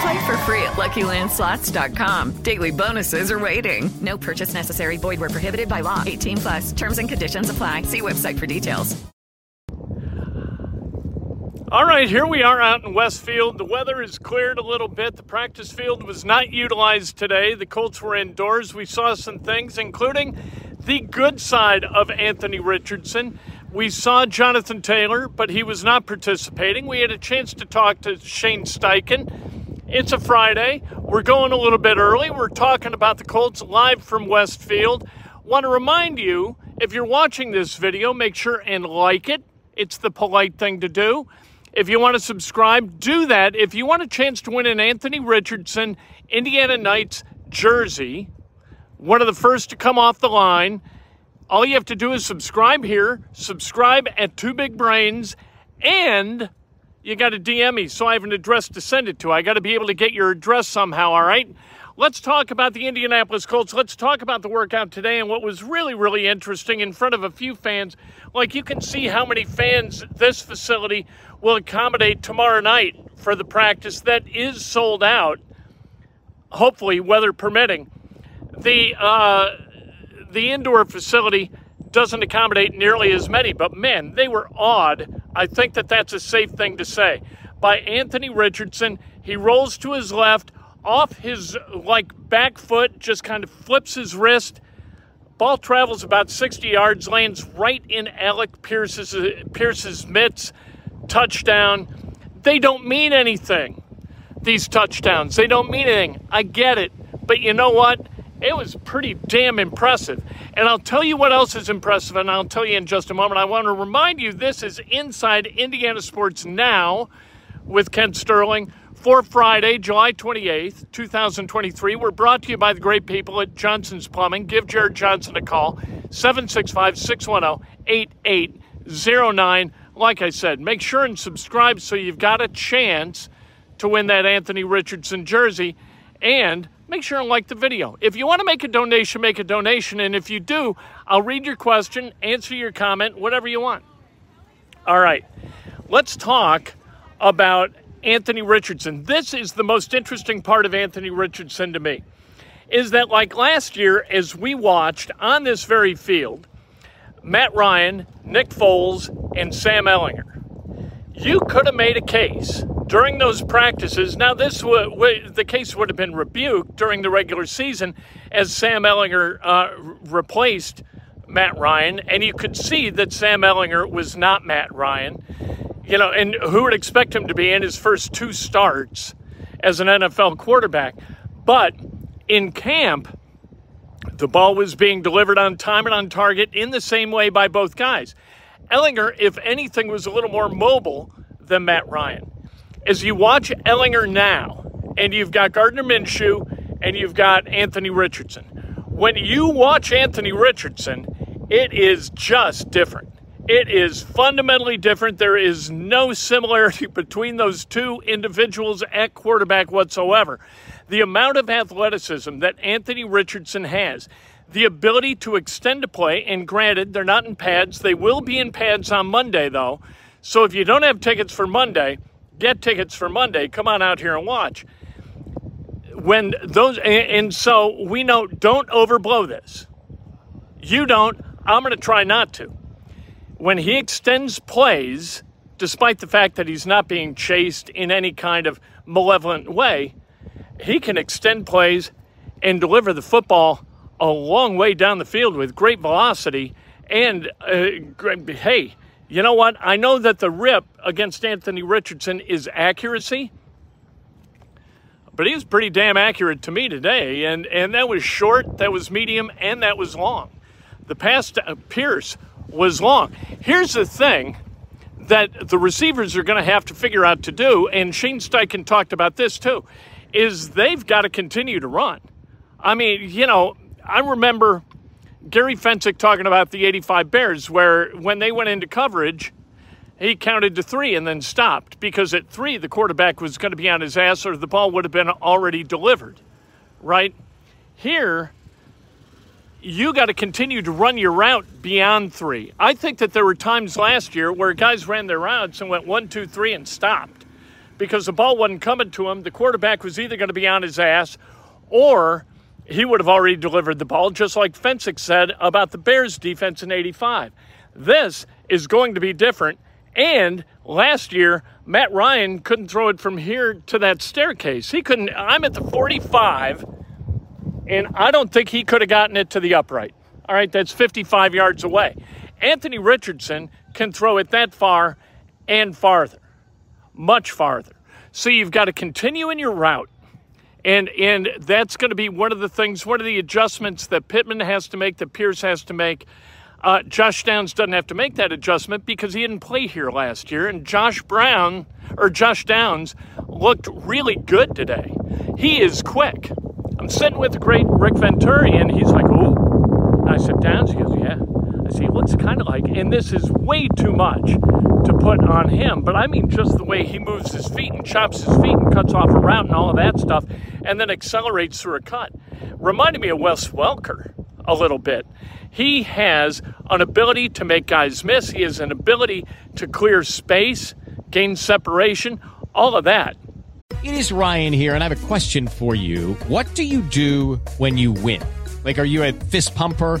Play for free at LuckyLandSlots.com. Daily bonuses are waiting. No purchase necessary. Void where prohibited by law. 18 plus. Terms and conditions apply. See website for details. All right, here we are out in Westfield. The weather has cleared a little bit. The practice field was not utilized today. The Colts were indoors. We saw some things, including the good side of Anthony Richardson. We saw Jonathan Taylor, but he was not participating. We had a chance to talk to Shane Steichen. It's a Friday. We're going a little bit early. We're talking about the Colts live from Westfield. Want to remind you if you're watching this video, make sure and like it. It's the polite thing to do. If you want to subscribe, do that. If you want a chance to win an Anthony Richardson Indiana Knights jersey, one of the first to come off the line, all you have to do is subscribe here, subscribe at Two Big Brains, and you got to DM me so I have an address to send it to. I got to be able to get your address somehow, all right? Let's talk about the Indianapolis Colts. Let's talk about the workout today and what was really, really interesting in front of a few fans. Like you can see how many fans this facility will accommodate tomorrow night for the practice that is sold out, hopefully, weather permitting. The, uh, the indoor facility doesn't accommodate nearly as many, but man, they were awed. I think that that's a safe thing to say. By Anthony Richardson, he rolls to his left, off his like back foot, just kind of flips his wrist. Ball travels about 60 yards, lands right in Alec Pierce's, Pierce's mitts. Touchdown. They don't mean anything, these touchdowns. They don't mean anything. I get it. But you know what? It was pretty damn impressive. And I'll tell you what else is impressive, and I'll tell you in just a moment. I want to remind you this is Inside Indiana Sports Now with Kent Sterling for Friday, July 28th, 2023. We're brought to you by the great people at Johnson's Plumbing. Give Jared Johnson a call, 765 610 8809. Like I said, make sure and subscribe so you've got a chance to win that Anthony Richardson jersey. And make sure and like the video. If you want to make a donation, make a donation. And if you do, I'll read your question, answer your comment, whatever you want. All right, let's talk about Anthony Richardson. This is the most interesting part of Anthony Richardson to me. Is that like last year, as we watched on this very field, Matt Ryan, Nick Foles, and Sam Ehlinger. You could have made a case during those practices. Now, this would, the case would have been rebuked during the regular season as Sam Ehlinger uh, replaced Matt Ryan, and you could see that Sam Ehlinger was not Matt Ryan. You know, and who would expect him to be in his first two starts as an NFL quarterback? But in camp, the ball was being delivered on time and on target in the same way by both guys. Ehlinger, if anything, was a little more mobile than Matt Ryan. As you watch Ehlinger now, and you've got Gardner Minshew and you've got Anthony Richardson, when you watch Anthony Richardson, it is just different. It is fundamentally different. There is no similarity between those two individuals at quarterback whatsoever. The amount of athleticism that Anthony Richardson has, the ability to extend a play, and granted, they're not in pads. They will be in pads on Monday, though. So if you don't have tickets for Monday, get tickets for Monday. Come on out here and watch. When those, and so we know, don't overblow this. You don't, I'm going to try not to when he extends plays, despite the fact that he's not being chased in any kind of malevolent way, he can extend plays and deliver the football a long way down the field with great velocity And uh, hey, you know what? I know that the rip against Anthony Richardson is accuracy, but he was pretty damn accurate to me today. And, and that was short, that was medium, and that was long. The pass to Pierce was long. Here's the thing that the receivers are going to have to figure out to do, and Shane Steichen talked about this too, is they've got to continue to run. I mean, you know, I remember Gary Fencik talking about the 85 Bears, where when they went into coverage, he counted to three and then stopped because at three, the quarterback was going to be on his ass or the ball would have been already delivered, right? Here, you got to continue to run your route beyond three. I think that there were times last year where guys ran their routes and went one, two, three, and stopped because the ball wasn't coming to him. The quarterback was either going to be on his ass or he would have already delivered the ball, just like Fencik said about the Bears defense in 85. This is going to be different. And last year, Matt Ryan couldn't throw it from here to that staircase. He couldn't. I'm at the 45, and I don't think he could have gotten it to the upright. All right, that's 55 yards away. Anthony Richardson can throw it that far and farther, much farther. So you've got to continue in your route and and that's going to be one of the things, one of the adjustments that Pittman has to make, that Pierce has to make. Uh, Josh Downs doesn't have to make that adjustment because he didn't play here last year, and Josh Brown or Josh Downs looked really good today. He is quick. I'm sitting with the great Rick Venturi, and he's like, "Oh," I said, "Downs." He goes, "He looks kind of like," and this is way too much to put on him, but I mean just the way he moves his feet and chops his feet and cuts off a route and all of that stuff, and then accelerates through a cut. Reminded me of Wes Welker a little bit. He has an ability to make guys miss, he has an ability to clear space, gain separation, all of that. It is Ryan here, and I have a question for you. What do you do when you win? Like, are you a fist pumper?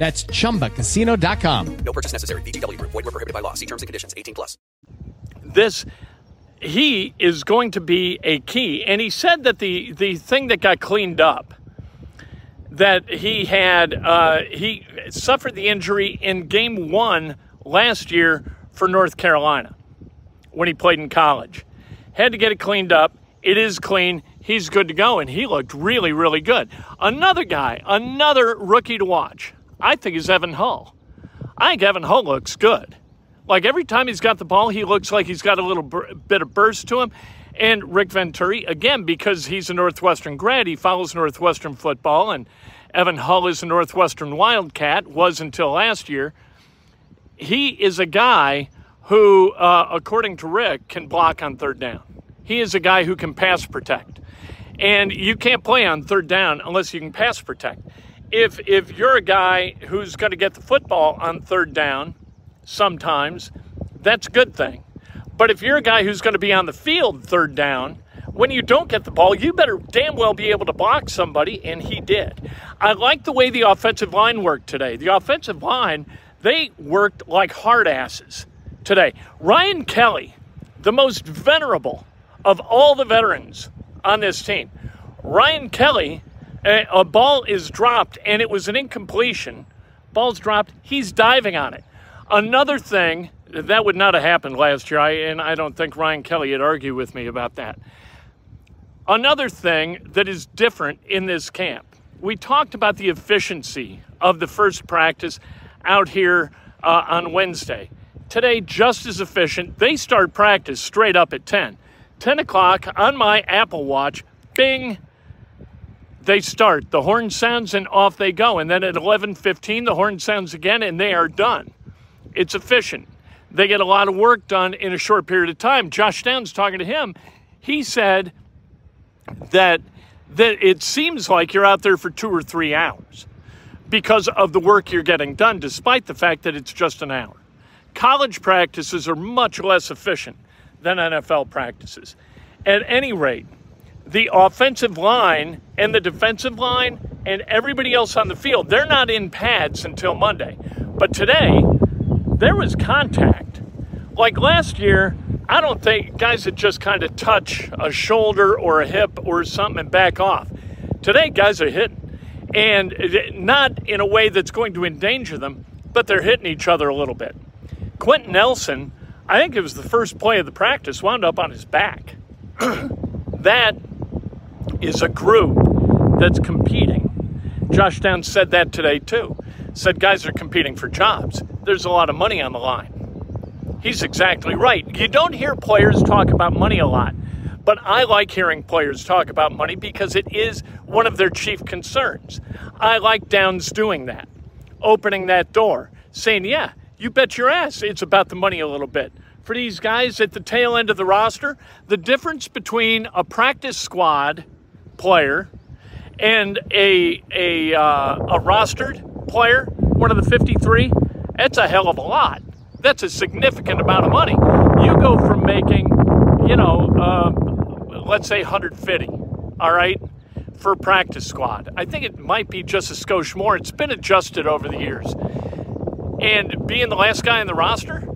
That's chumbacasino.com. No purchase necessary. VGW. Void were prohibited by law. See terms and conditions. 18 plus. This he is going to be a key, and he said that the the thing that got cleaned up that he had uh, he suffered the injury in game one last year for North Carolina when he played in college. Had to get it cleaned up. It is clean. He's good to go, and he looked really, really good. Another guy, another rookie to watch. I think is Evan Hull. I think Evan Hull looks good. Like every time he's got the ball, he looks like he's got a little br- bit of burst to him. And Rick Venturi, again, because he's a Northwestern grad, he follows Northwestern football, and Evan Hull is a Northwestern Wildcat, was until last year. He is a guy who, uh, according to Rick, can block on third down. He is a guy who can pass protect. And you can't play on third down unless you can pass protect if if you're a guy who's going to get the football on third down, sometimes that's a good thing. But if you're a guy who's going to be on the field third down, when you don't get the ball, you better damn well be able to block somebody, and he did. I like the way the offensive line worked today. The offensive line, they worked like hard asses today. Ryan Kelly, the most venerable of all the veterans on this team, Ryan Kelly, a, ball is dropped and it was an incompletion. Ball's dropped, he's diving on it. Another thing that would not have happened last year, I, and I don't think Ryan Kelly would argue with me about that. Another thing that is different in this camp, we talked about the efficiency of the first practice out here uh, on Wednesday. Today, just as efficient. They start practice straight up at 10. 10 o'clock on my Apple Watch, bing, they start. The horn sounds and off they go. And then at 11:15 the horn sounds again and they are done. It's efficient. They get a lot of work done in a short period of time. Josh Downs talking to him, he said that that it seems like you're out there for 2 or 3 hours because of the work you're getting done despite the fact that it's just an hour. College practices are much less efficient than NFL practices. At any rate, the offensive line and the defensive line and everybody else on the field, they're not in pads until Monday. But today, there was contact. Like last year, I don't think guys that just kind of touch a shoulder or a hip or something and back off. Today, guys are hitting. And not in a way that's going to endanger them, but they're hitting each other a little bit. Quenton Nelson, I think it was the first play of the practice, wound up on his back. that is a group that's competing. Josh Downs said that today too. Said guys are competing for jobs. There's a lot of money on the line. He's exactly right. You don't hear players talk about money a lot, but I like hearing players talk about money because it is one of their chief concerns. I like Downs doing that, opening that door, saying, yeah, you bet your ass it's about the money a little bit. For these guys at the tail end of the roster, the difference between a practice squad player and a a uh, a rostered player, one of the 53, that's a hell of a lot. That's a significant amount of money. You go from making, you know, uh, let's say 150, all right, for practice squad. I think it might be just a skosh more. It's been adjusted over the years. And being the last guy in the roster,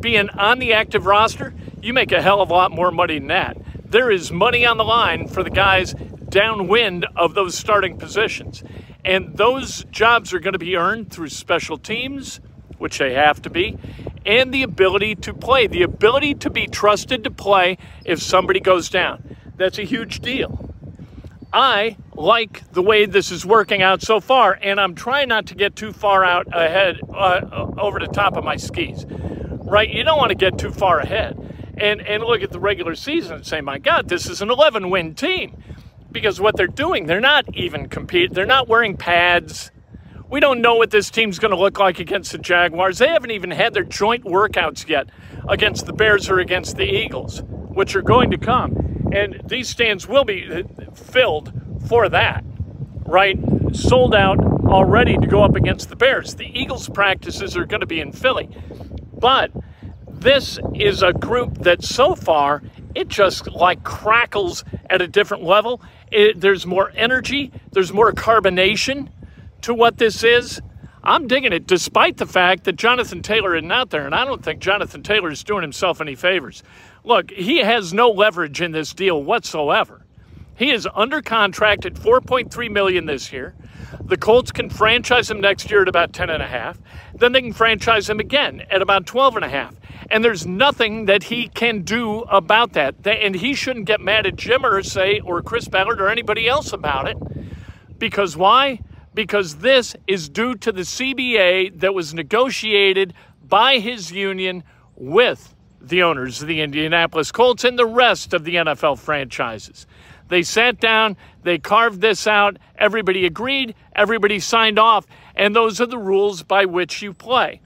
being on the active roster, you make a hell of a lot more money than that. There is money on the line for the guys downwind of those starting positions. And those jobs are going to be earned through special teams, which they have to be, and the ability to play, the ability to be trusted to play if somebody goes down. That's a huge deal. I like the way this is working out so far, and I'm trying not to get too far out ahead uh, over the top of my skis. Right? You don't want to get too far ahead and, and look at the regular season and say, my God, this is an 11 win team. Because what they're doing, they're not even compete. They're not wearing pads. We don't know what this team's going to look like against the Jaguars. They haven't even had their joint workouts yet against the Bears or against the Eagles, which are going to come. And these stands will be uh, filled for that, right? Sold out already to go up against the Bears. The Eagles' practices are going to be in Philly. But this is a group that so far it just like crackles at a different level. It, there's more energy, there's more carbonation to what this is. I'm digging it, despite the fact that Jonathan Taylor isn't out there, and I don't think Jonathan Taylor is doing himself any favors. Look, he has no leverage in this deal whatsoever. He is under contract at 4.3 million this year. The Colts can franchise him next year at about 10 and a half. Then they can franchise him again at about 12 and a half. And there's nothing that he can do about that. And he shouldn't get mad at Jim Irsay or Chris Ballard or anybody else about it. Because why? Because this is due to the CBA that was negotiated by his union with the owners of the Indianapolis Colts and the rest of the NFL franchises. They sat down, they carved this out, everybody agreed, everybody signed off, and those are the rules by which you play.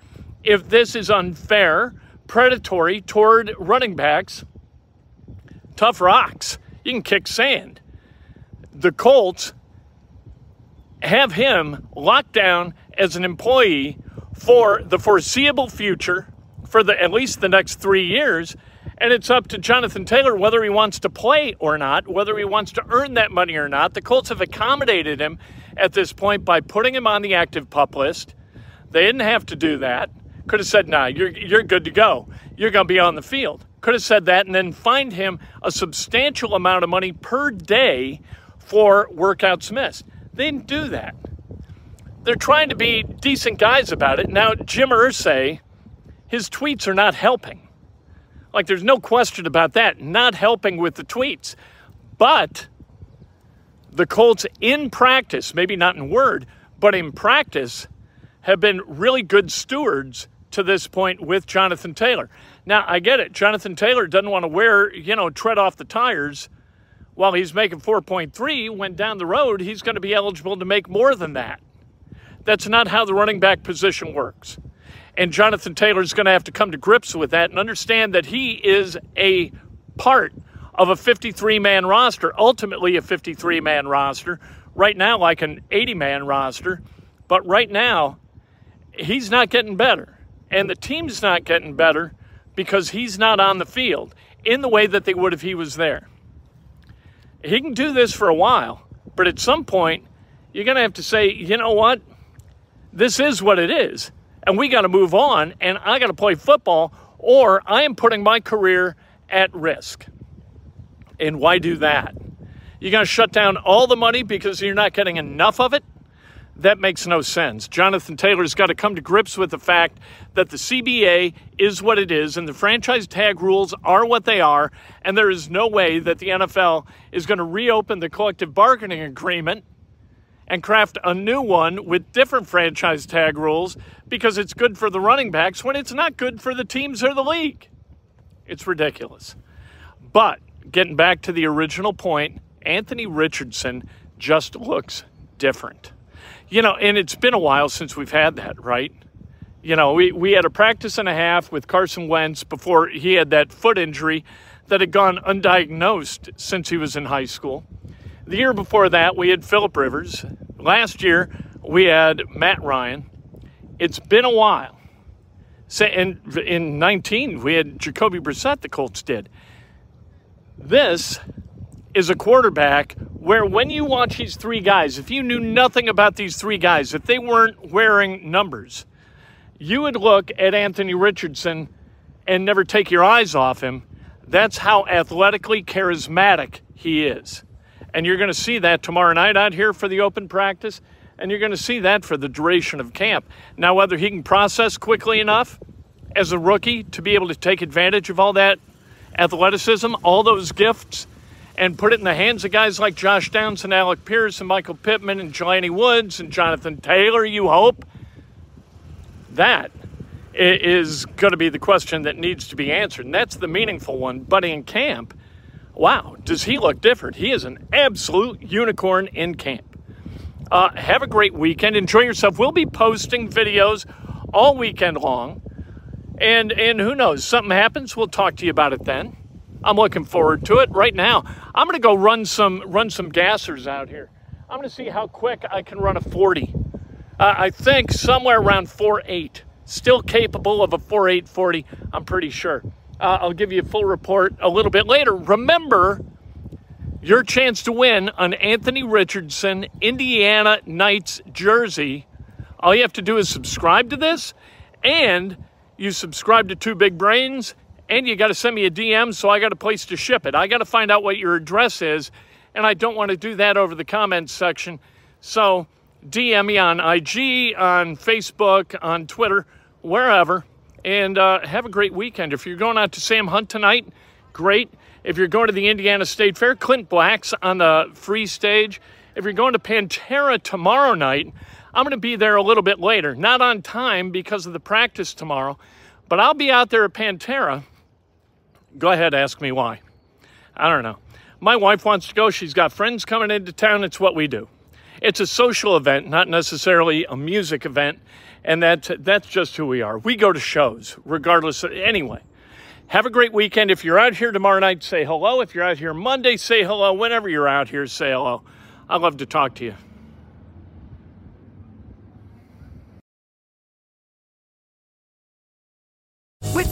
If this is unfair, predatory toward running backs, tough rocks. You can kick sand. The Colts have him locked down as an employee for the foreseeable future for the at least the next three years. And it's up to Jonathan Taylor whether he wants to play or not, whether he wants to earn that money or not. The Colts have accommodated him at this point by putting him on the active pup list. They didn't have to do that. Could have said, nah, you're, you're good to go. You're going to be on the field. Could have said that and then find him a substantial amount of money per day for workouts missed. They didn't do that. They're trying to be decent guys about it. Now, Jim Irsay, his tweets are not helping. Like, there's no question about that, not helping with the tweets. But the Colts, in practice, maybe not in word, but in practice, have been really good stewards to this point with Jonathan Taylor. Now, I get it. Jonathan Taylor doesn't want to wear, you know, tread off the tires while he's making 4.3 when down the road he's going to be eligible to make more than that. That's not how the running back position works. And Jonathan Taylor is going to have to come to grips with that and understand that he is a part of a 53 man roster, ultimately a 53 man roster, right now, like an 80 man roster. But right now, he's not getting better. And the team's not getting better because he's not on the field in the way that they would if he was there. He can do this for a while, but at some point, you're going to have to say, you know what? This is what it is. And we got to move on, and I got to play football, or I am putting my career at risk. And why do that? You're going to shut down all the money because you're not getting enough of it? That makes no sense. Jonathan Taylor's got to come to grips with the fact that the CBA is what it is and the franchise tag rules are what they are, and there is no way that the NFL is going to reopen the collective bargaining agreement and craft a new one with different franchise tag rules because it's good for the running backs when it's not good for the teams or the league. It's ridiculous. But getting back to the original point, Anthony Richardson just looks different. You know, and it's been a while since we've had that, right? You know, we, we had a practice and a half with Carson Wentz before he had that foot injury that had gone undiagnosed since he was in high school. The year before that, we had Philip Rivers. Last year, we had Matt Ryan. It's been a while. In, in 19, we had Jacoby Brissett, the Colts did. This is a quarterback where when you watch these three guys, if you knew nothing about these three guys, if they weren't wearing numbers, you would look at Anthony Richardson and never take your eyes off him. That's how athletically charismatic he is. And you're going to see that tomorrow night out here for the open practice, and you're going to see that for the duration of camp. Now, whether he can process quickly enough as a rookie to be able to take advantage of all that athleticism, all those gifts, and put it in the hands of guys like Josh Downs and Alec Pierce and Michael Pittman and Jelani Woods and Jonathan Taylor, you hope? That is going to be the question that needs to be answered. And that's the meaningful one. But in camp, wow, does he look different? He is an absolute unicorn in camp. Uh, have a great weekend. Enjoy yourself. We'll be posting videos all weekend long. And, and who knows, something happens, we'll talk to you about it then. I'm looking forward to it. Right now, I'm going to go run some run some gassers out here. I'm going to see how quick I can run a 40. Uh, I think somewhere around 4.8. Still capable of a 4.8 40, I'm pretty sure. Uh, I'll give you a full report a little bit later. Remember your chance to win an Anthony Richardson Indiana Knights jersey. All you have to do is subscribe to this, and you subscribe to Two Big Brains and you got to send me a DM so I got a place to ship it. I got to find out what your address is, and I don't want to do that over the comments section. So DM me on IG, on Facebook, on Twitter, wherever, and uh, have a great weekend. If you're going out to Sam Hunt tonight, great. If you're going to the Indiana State Fair, Clint Black's on the free stage. If you're going to Pantera tomorrow night, I'm going to be there a little bit later. Not on time because of the practice tomorrow, but I'll be out there at Pantera Go ahead, ask me why. I don't know. My wife wants to go. She's got friends coming into town. It's what we do. It's a social event, not necessarily a music event, and that, that's just who we are. We go to shows, regardless. Of, anyway, have a great weekend. If you're out here tomorrow night, say hello. If you're out here Monday, say hello. Whenever you're out here, say hello. I'd love to talk to you. With